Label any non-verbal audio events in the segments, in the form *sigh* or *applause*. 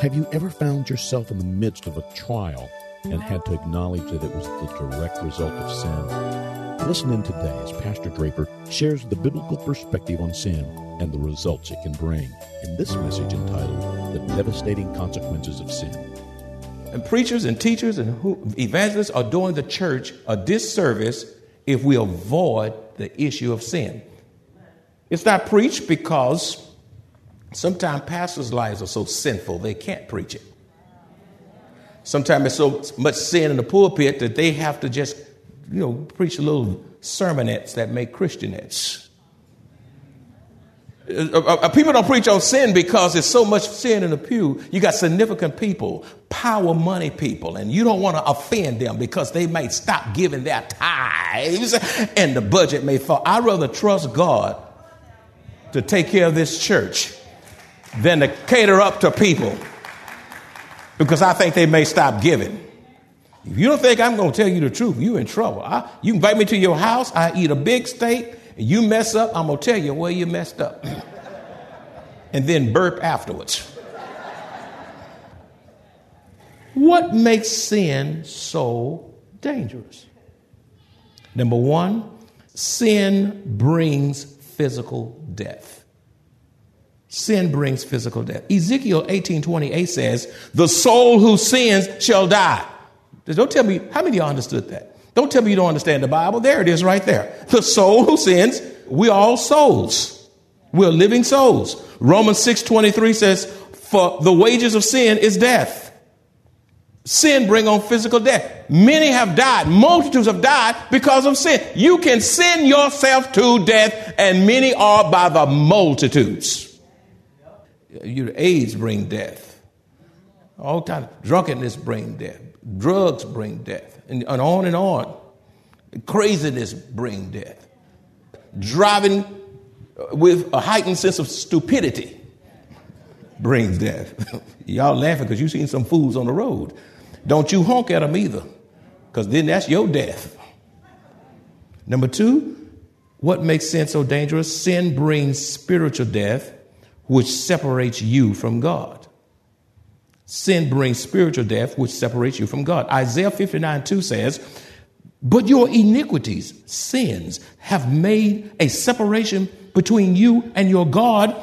Have you ever found yourself in the midst of a trial and had to acknowledge that it was the direct result of sin? Listen in today as Pastor Draper shares the biblical perspective on sin and the results it can bring in this message entitled The Devastating Consequences of Sin. And preachers and teachers and evangelists are doing the church a disservice if we avoid the issue of sin. It's not preached because sometimes pastors' lives are so sinful they can't preach it. Sometimes it's so much sin in the pulpit that they have to just, you know, preach little sermonettes that make Christianettes. Uh, uh, uh, people don't preach on sin because there's so much sin in the pew. You got significant people, power money people, and you don't want to offend them because they might stop giving their tithes and the budget may fall. I'd rather trust God to take care of this church than to cater up to people because I think they may stop giving. If you don't think I'm going to tell you the truth, you're in trouble. I, you invite me to your house, I eat a big steak, and you mess up, I'm going to tell you where you messed up. *clears throat* and then burp afterwards. what makes sin so dangerous? Number one, sin brings physical death. Sin brings physical death. Ezekiel 18:28 says, "The soul who sins shall die." Don't tell me how many of y'all understood that. Don't tell me you don't understand the Bible. There it is right there. The soul who sins, we're all souls. We're living souls. Romans 6:23 says, "For the wages of sin is death." Sin bring on physical death. Many have died. Multitudes have died because of sin. You can sin yourself to death, and many are by the multitudes. Your AIDS bring death. All kind of drunkenness bring death. Drugs bring death, and, and on and on. Craziness bring death. Driving uh, with a heightened sense of stupidity brings death. *laughs* Y'all laughing because you seen some fools on the road. Don't you honk at them either, because then that's your death. Number two, what makes sin so dangerous? Sin brings spiritual death which separates you from God. Sin brings spiritual death, which separates you from God. Isaiah 59 2 says, But your iniquities, sins, have made a separation between you and your God,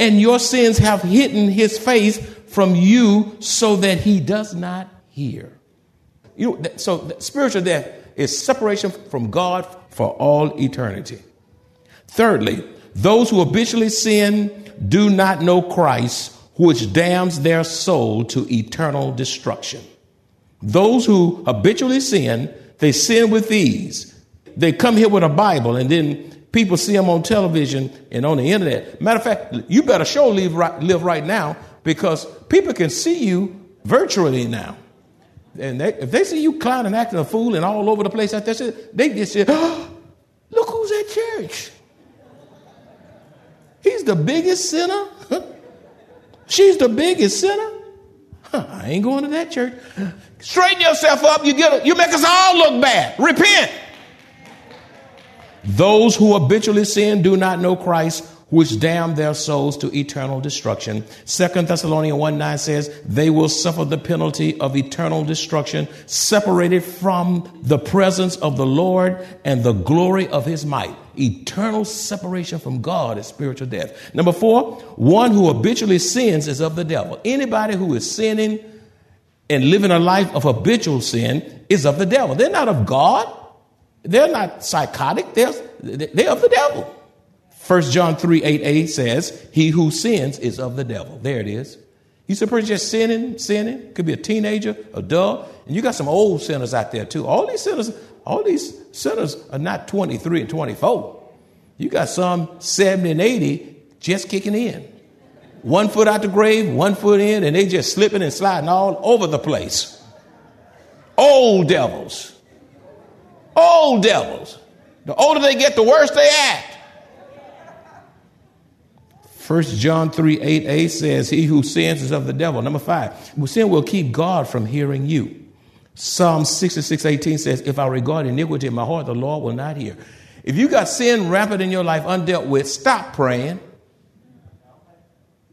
and your sins have hidden his face from you so that he does not hear. You know, so spiritual death is separation from God for all eternity. Thirdly, those who habitually sin do not know Christ, which damns their soul to eternal destruction. Those who habitually sin, they sin with ease. They come here with a Bible and then people see them on television and on the internet. Matter of fact, you better show live right, live right now because people can see you virtually now. And they, if they see you clowning, acting a fool, and all over the place like that, they just say, oh, *gasps* "Look who's at church." He's the biggest sinner. She's the biggest sinner. I ain't going to that church. Straighten yourself up. You get you make us all look bad. Repent. Those who habitually sin do not know Christ, which damn their souls to eternal destruction. Second Thessalonians 1 9 says, they will suffer the penalty of eternal destruction, separated from the presence of the Lord and the glory of his might. Eternal separation from God is spiritual death. Number four, one who habitually sins is of the devil. Anybody who is sinning and living a life of habitual sin is of the devil. They're not of God. They're not psychotic. They're, they're of the devil. 1 John 3 8 8 says, He who sins is of the devil. There it is. You see person just sinning, sinning, could be a teenager, adult, and you got some old sinners out there too. All these sinners, all these sinners are not 23 and 24. You got some 70 and 80 just kicking in. One foot out the grave, one foot in, and they just slipping and sliding all over the place. Old devils. Old devils. The older they get, the worse they act. 1 John 3 8 8 says, He who sins is of the devil. Number five, sin will keep God from hearing you. Psalm 66 18 says, If I regard iniquity in my heart, the Lord will not hear. If you got sin rampant in your life undealt with, stop praying.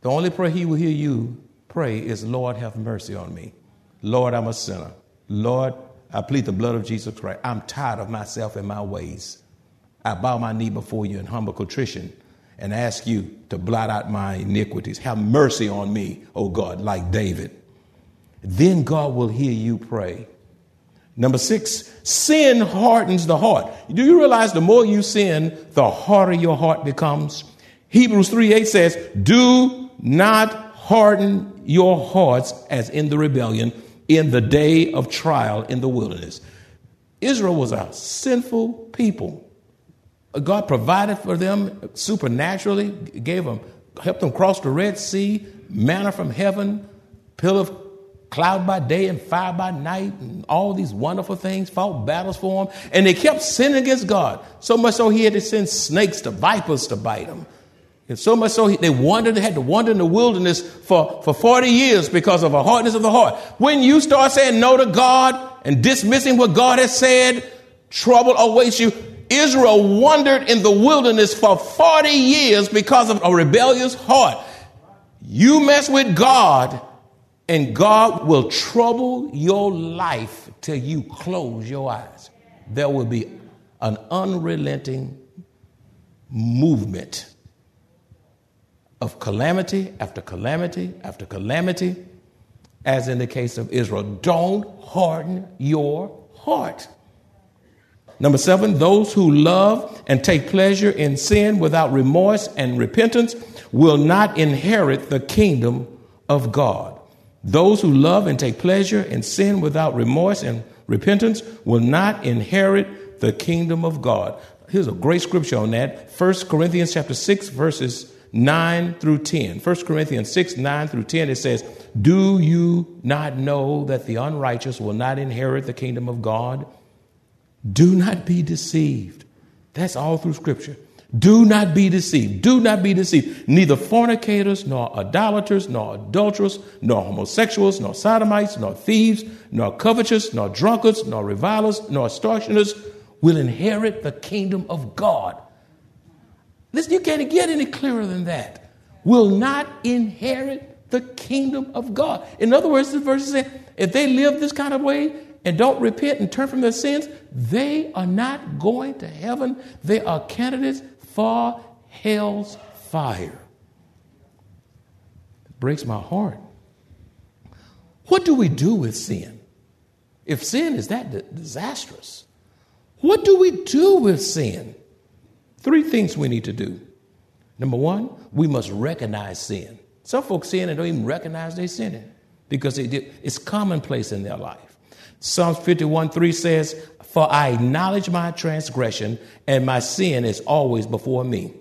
The only prayer He will hear you pray is, Lord, have mercy on me. Lord, I'm a sinner. Lord, I plead the blood of Jesus Christ. I'm tired of myself and my ways. I bow my knee before you in humble contrition and ask you to blot out my iniquities. Have mercy on me, O God, like David. Then God will hear you pray. Number six, sin hardens the heart. Do you realize the more you sin, the harder your heart becomes? Hebrews 3 8 says, Do not harden your hearts as in the rebellion in the day of trial in the wilderness. Israel was a sinful people. God provided for them supernaturally, gave them, helped them cross the Red Sea, manna from heaven, pillar of cloud by day and fire by night, and all these wonderful things, fought battles for them. And they kept sinning against God. So much so he had to send snakes to vipers to bite them. And so much so they wandered, had to wander in the wilderness for, for 40 years because of a hardness of the heart. When you start saying no to God and dismissing what God has said, trouble awaits you. Israel wandered in the wilderness for 40 years because of a rebellious heart. You mess with God, and God will trouble your life till you close your eyes. There will be an unrelenting movement of calamity after calamity after calamity, as in the case of Israel. Don't harden your heart. Number seven, those who love and take pleasure in sin without remorse and repentance will not inherit the kingdom of God. Those who love and take pleasure in sin without remorse and repentance will not inherit the kingdom of God. Here's a great scripture on that. 1 Corinthians chapter 6 verses 9 through 10. 1 Corinthians 6, 9 through 10, it says, Do you not know that the unrighteous will not inherit the kingdom of God? Do not be deceived. That's all through Scripture. Do not be deceived. Do not be deceived. Neither fornicators, nor idolaters, nor adulterers, nor homosexuals, nor sodomites, nor thieves, nor covetous, nor drunkards, nor revilers, nor extortioners will inherit the kingdom of God. Listen, you can't get any clearer than that. Will not inherit the kingdom of God. In other words, the verse is saying, if they live this kind of way and don't repent and turn from their sins, they are not going to heaven. They are candidates for hell's fire. It breaks my heart. What do we do with sin? If sin is that disastrous, what do we do with sin? Three things we need to do. Number one, we must recognize sin. Some folks sin and don't even recognize they're sinning because it's commonplace in their life. Psalms 51 3 says, For I acknowledge my transgression, and my sin is always before me.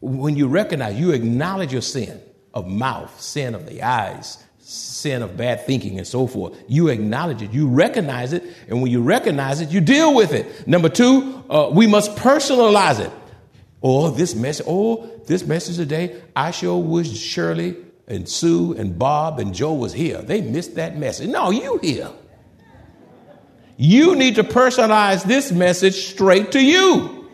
When you recognize, you acknowledge your sin of mouth, sin of the eyes, sin of bad thinking, and so forth. You acknowledge it, you recognize it, and when you recognize it, you deal with it. Number two, uh, we must personalize it. Oh, this message, oh, this message today, I sure wish Shirley and Sue and Bob and Joe was here. They missed that message. No, you here. You need to personalize this message straight to you.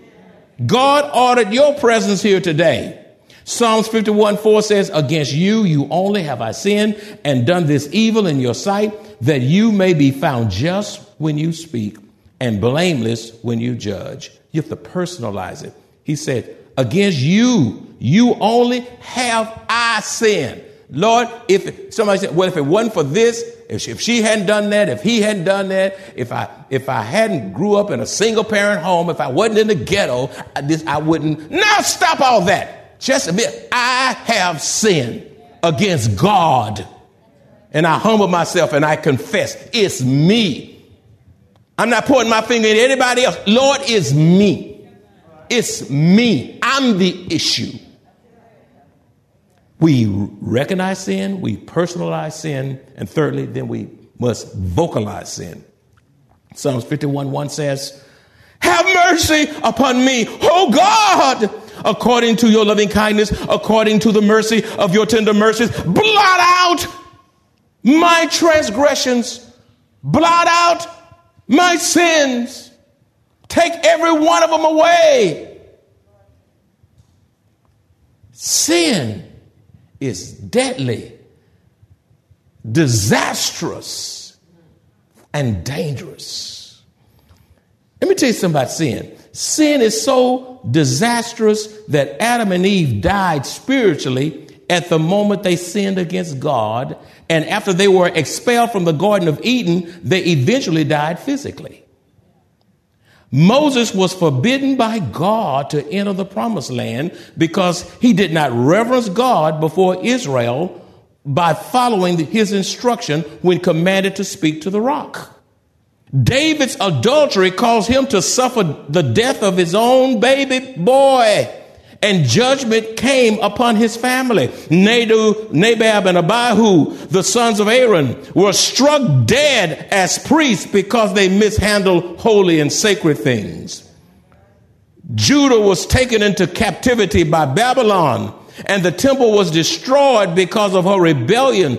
God ordered your presence here today. Psalms 51 4 says, Against you, you only have I sinned and done this evil in your sight, that you may be found just when you speak and blameless when you judge. You have to personalize it. He said, Against you, you only have I sinned. Lord, if somebody said, well, if it wasn't for this, if she, if she hadn't done that, if he hadn't done that, if I if I hadn't grew up in a single parent home, if I wasn't in the ghetto, I, this I wouldn't. Now stop all that. Just admit, I have sinned against God. And I humble myself and I confess, it's me. I'm not pointing my finger at anybody else. Lord, it's me. It's me. I'm the issue. We recognize sin, we personalize sin, and thirdly, then we must vocalize sin. Psalms 51 1 says, Have mercy upon me, O God, according to your loving kindness, according to the mercy of your tender mercies. Blot out my transgressions, blot out my sins, take every one of them away. Sin is deadly disastrous and dangerous. Let me tell you something about sin. Sin is so disastrous that Adam and Eve died spiritually at the moment they sinned against God. And after they were expelled from the Garden of Eden, they eventually died physically. Moses was forbidden by God to enter the promised land because he did not reverence God before Israel by following his instruction when commanded to speak to the rock. David's adultery caused him to suffer the death of his own baby boy. And judgment came upon his family. Nadu, Nadab and Abihu, the sons of Aaron, were struck dead as priests because they mishandled holy and sacred things. Judah was taken into captivity by Babylon, and the temple was destroyed because of her rebellion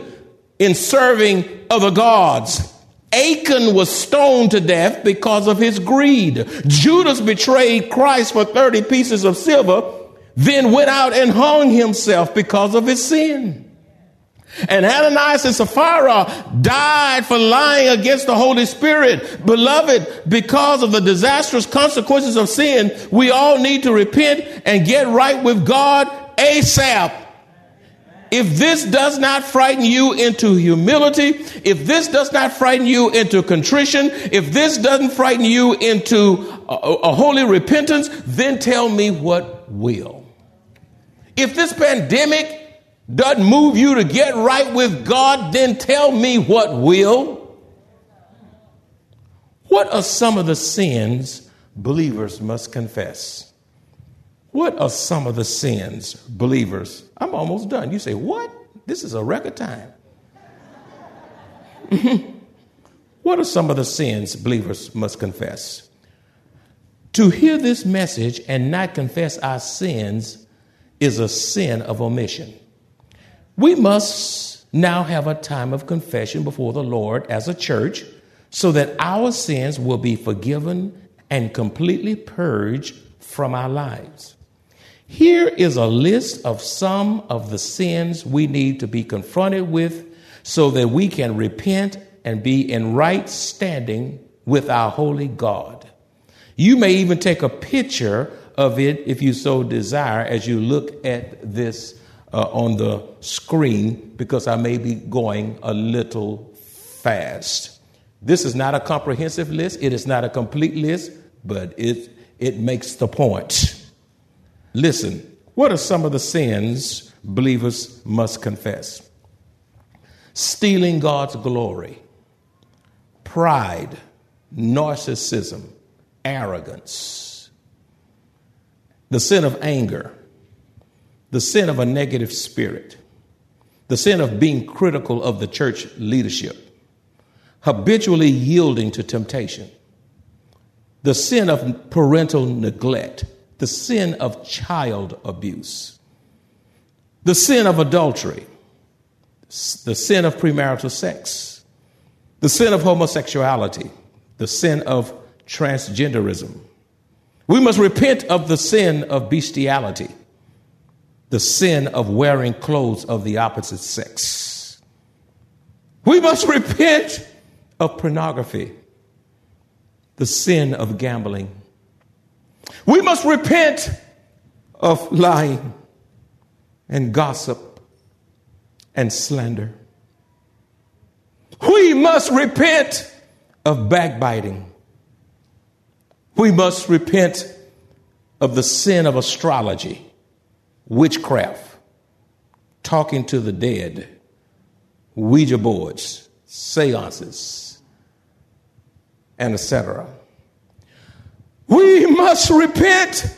in serving other gods. Achan was stoned to death because of his greed. Judas betrayed Christ for 30 pieces of silver, then went out and hung himself because of his sin. And Ananias and Sapphira died for lying against the Holy Spirit. Beloved, because of the disastrous consequences of sin, we all need to repent and get right with God ASAP. If this does not frighten you into humility, if this does not frighten you into contrition, if this doesn't frighten you into a, a holy repentance, then tell me what will. If this pandemic doesn't move you to get right with God, then tell me what will. What are some of the sins believers must confess? What are some of the sins believers? I'm almost done. You say, What? This is a record time. *laughs* what are some of the sins believers must confess? To hear this message and not confess our sins is a sin of omission. We must now have a time of confession before the Lord as a church so that our sins will be forgiven and completely purged from our lives. Here is a list of some of the sins we need to be confronted with so that we can repent and be in right standing with our holy God. You may even take a picture of it if you so desire as you look at this uh, on the screen because I may be going a little fast. This is not a comprehensive list, it is not a complete list, but it, it makes the point. Listen, what are some of the sins believers must confess? Stealing God's glory, pride, narcissism, arrogance, the sin of anger, the sin of a negative spirit, the sin of being critical of the church leadership, habitually yielding to temptation, the sin of parental neglect, the sin of child abuse, the sin of adultery, the sin of premarital sex, the sin of homosexuality, the sin of transgenderism. We must repent of the sin of bestiality, the sin of wearing clothes of the opposite sex. We must repent of pornography, the sin of gambling we must repent of lying and gossip and slander. We must repent of backbiting. We must repent of the sin of astrology, witchcraft, talking to the dead, Ouija boards, seances, and etc. We must repent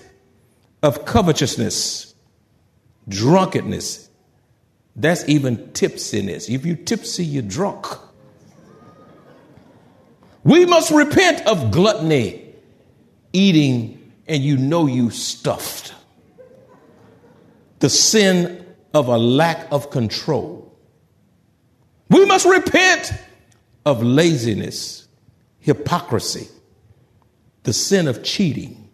of covetousness, drunkenness. That's even tipsiness. If you tipsy, you're drunk. We must repent of gluttony, eating and you know you stuffed. The sin of a lack of control. We must repent of laziness, hypocrisy, the sin of cheating.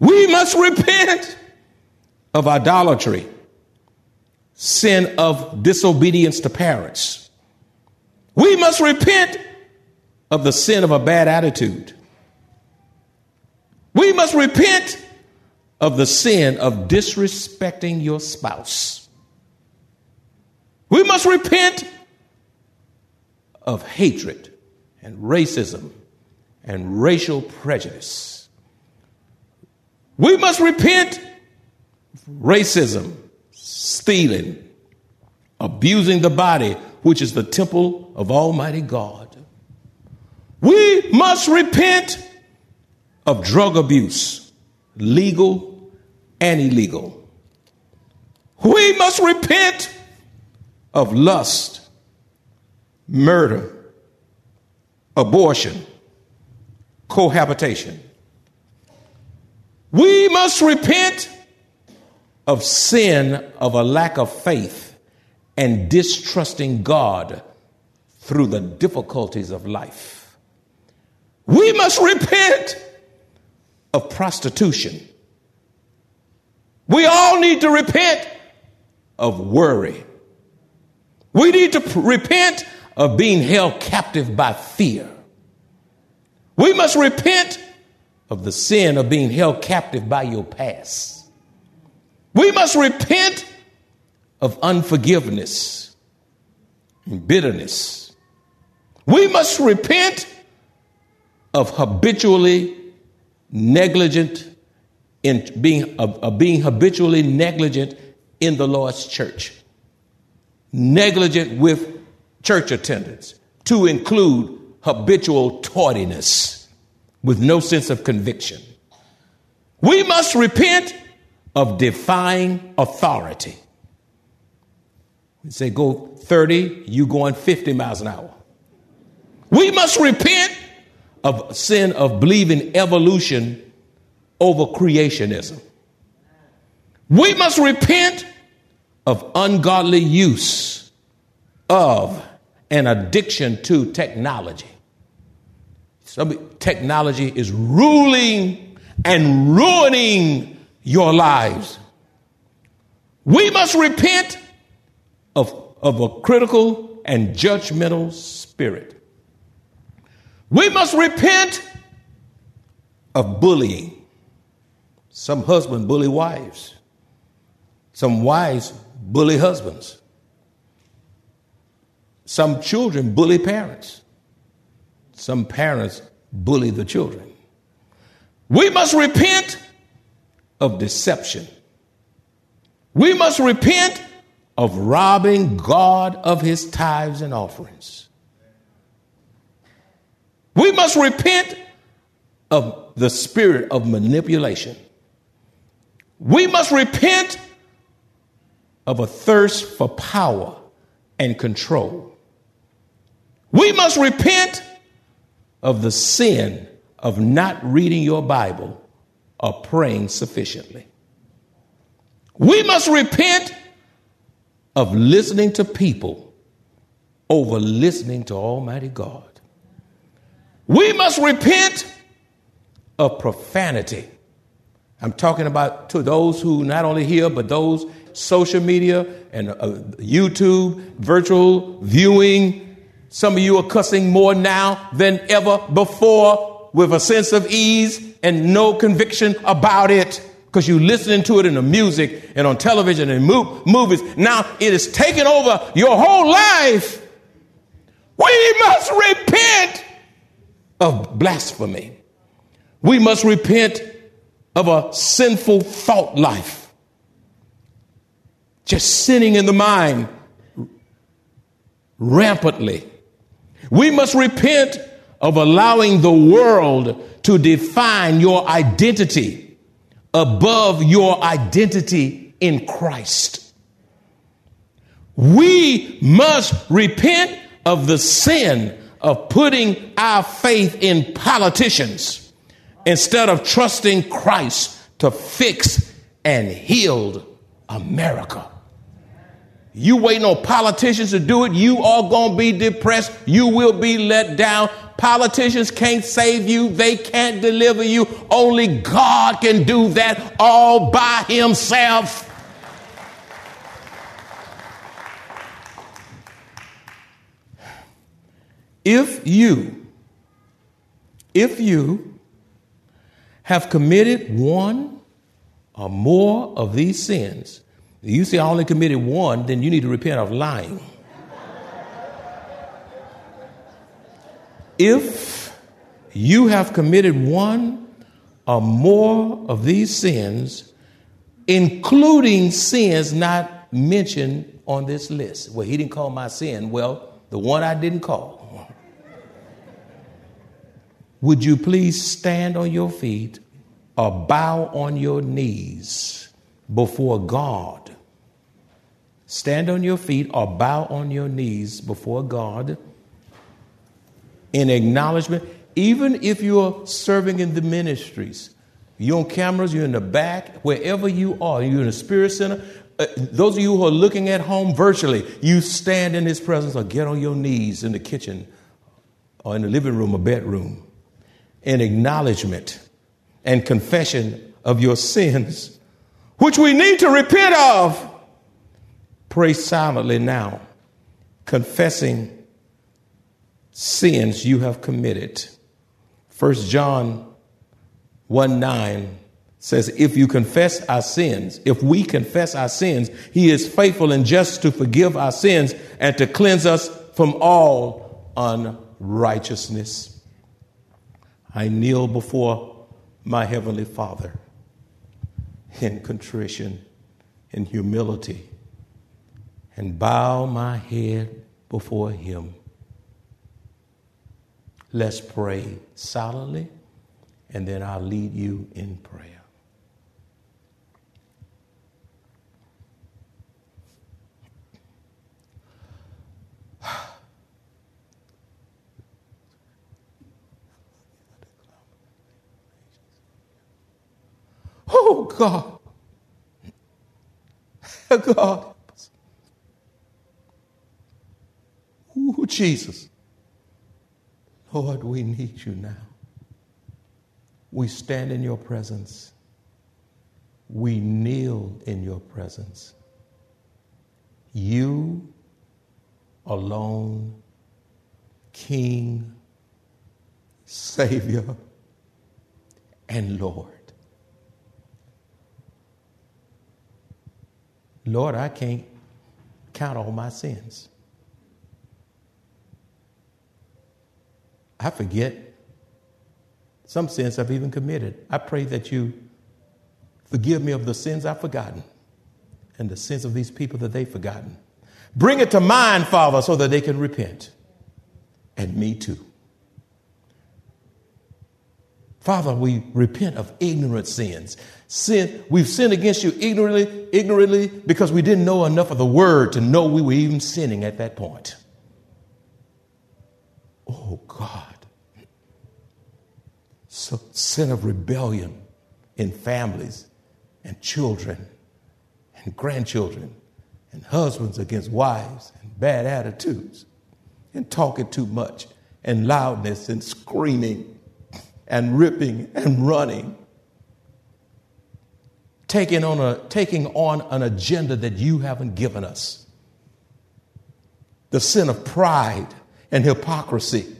We must repent of idolatry, sin of disobedience to parents. We must repent of the sin of a bad attitude. We must repent of the sin of disrespecting your spouse. We must repent of hatred and racism and racial prejudice. We must repent racism, stealing, abusing the body, which is the temple of Almighty God. We must repent of drug abuse, legal and illegal. We must repent of lust, murder, abortion, cohabitation. We must repent of sin of a lack of faith and distrusting God through the difficulties of life. We must repent of prostitution. We all need to repent of worry. We need to p- repent of being held captive by fear. We must repent of the sin of being held captive by your past. We must repent of unforgiveness and bitterness. We must repent of habitually negligent in being of, of being habitually negligent in the Lord's church. Negligent with church attendance to include habitual tardiness with no sense of conviction. We must repent of defying authority. We say go 30, you going 50 miles an hour. We must repent of sin of believing evolution over creationism. We must repent of ungodly use of an addiction to technology. Some technology is ruling and ruining your lives. We must repent of, of a critical and judgmental spirit. We must repent of bullying. Some husbands bully wives. Some wives bully husbands. Some children bully parents. Some parents bully the children. We must repent of deception. We must repent of robbing God of his tithes and offerings. We must repent of the spirit of manipulation. We must repent of a thirst for power and control. We must repent of the sin of not reading your Bible or praying sufficiently. We must repent of listening to people over listening to Almighty God. We must repent of profanity. I'm talking about to those who not only hear, but those social media and uh, YouTube, virtual viewing. Some of you are cussing more now than ever before with a sense of ease and no conviction about it because you're listening to it in the music and on television and movies. Now it is taking over your whole life. We must repent of blasphemy. We must repent of a sinful thought life. Just sinning in the mind rampantly. We must repent of allowing the world to define your identity above your identity in Christ. We must repent of the sin of putting our faith in politicians instead of trusting Christ to fix and heal America. You waiting on politicians to do it, you are going to be depressed. You will be let down. Politicians can't save you, they can't deliver you. Only God can do that all by himself. If you, if you have committed one or more of these sins, you say I only committed one, then you need to repent of lying. if you have committed one or more of these sins, including sins not mentioned on this list. Well, he didn't call my sin. Well, the one I didn't call. Would you please stand on your feet or bow on your knees before God? Stand on your feet or bow on your knees before God in acknowledgement, even if you're serving in the ministries. You're on cameras, you're in the back, wherever you are, you're in a spirit center. Uh, those of you who are looking at home virtually, you stand in his presence or get on your knees in the kitchen or in the living room or bedroom in acknowledgement and confession of your sins, which we need to repent of. Pray silently now, confessing sins you have committed. 1 John 1 9 says, If you confess our sins, if we confess our sins, he is faithful and just to forgive our sins and to cleanse us from all unrighteousness. I kneel before my Heavenly Father in contrition, in humility, and bow my head before Him. Let's pray silently and then I'll lead you in prayer. Oh God. *laughs* God. Oh Jesus. Lord, we need you now. We stand in your presence. We kneel in your presence. You alone, King, Savior, and Lord. Lord, I can't count all my sins. I forget some sins I've even committed. I pray that you forgive me of the sins I've forgotten and the sins of these people that they've forgotten. Bring it to mind, Father, so that they can repent. And me too. Father, we repent of ignorant sins. Sin, we've sinned against you ignorantly, ignorantly because we didn't know enough of the word to know we were even sinning at that point. Oh God so, sin of rebellion in families and children and grandchildren and husbands against wives and bad attitudes and talking too much and loudness and screaming and ripping and running taking on a taking on an agenda that you haven't given us. The sin of pride and hypocrisy.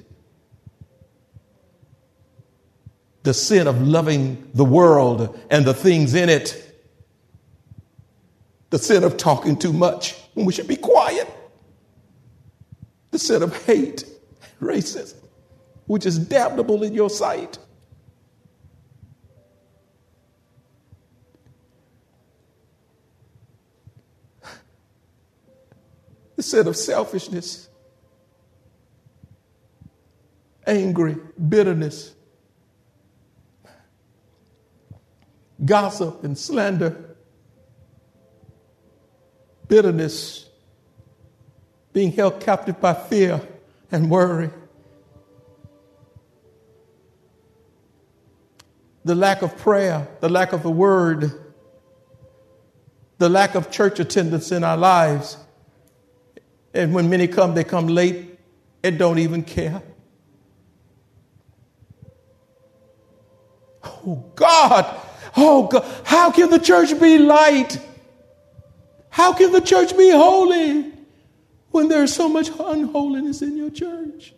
The sin of loving the world and the things in it, the sin of talking too much when we should be quiet, the sin of hate, racism, which is damnable in your sight. The sin of selfishness, angry, bitterness, gossip and slander, bitterness, being held captive by fear and worry, the lack of prayer, the lack of the word, the lack of church attendance in our lives. And when many come, they come late and don't even care. Oh God, Oh God, how can the church be light? How can the church be holy when there's so much unholiness in your church?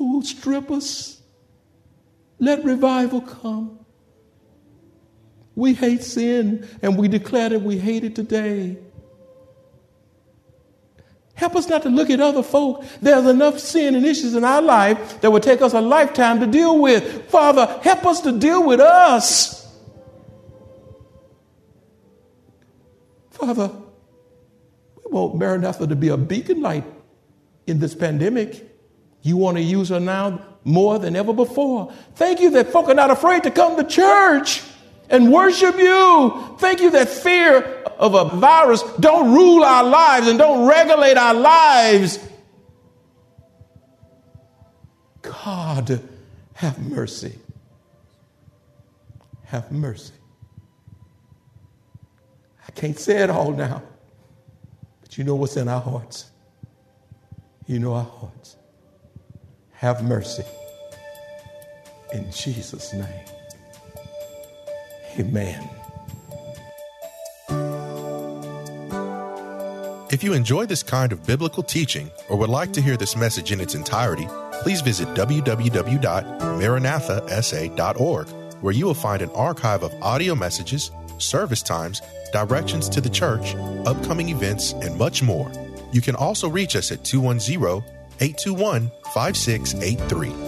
Oh, strip us. Let revival come. We hate sin and we declare that we hate it today. Help us not to look at other folk. There's enough sin and issues in our life that would take us a lifetime to deal with. Father, help us to deal with us. Father, we want Maranatha to be a beacon light in this pandemic. You want to use her now more than ever before. Thank you that folk are not afraid to come to church and worship you. Thank you that fear of a virus don't rule our lives and don't regulate our lives. God, have mercy. Have mercy. I can't say it all now, but you know what's in our hearts. You know our hearts. Have mercy. In Jesus' name. Amen. If you enjoy this kind of biblical teaching or would like to hear this message in its entirety, please visit www.maranathasa.org, where you will find an archive of audio messages, service times, directions to the church, upcoming events, and much more. You can also reach us at 210 821 5683.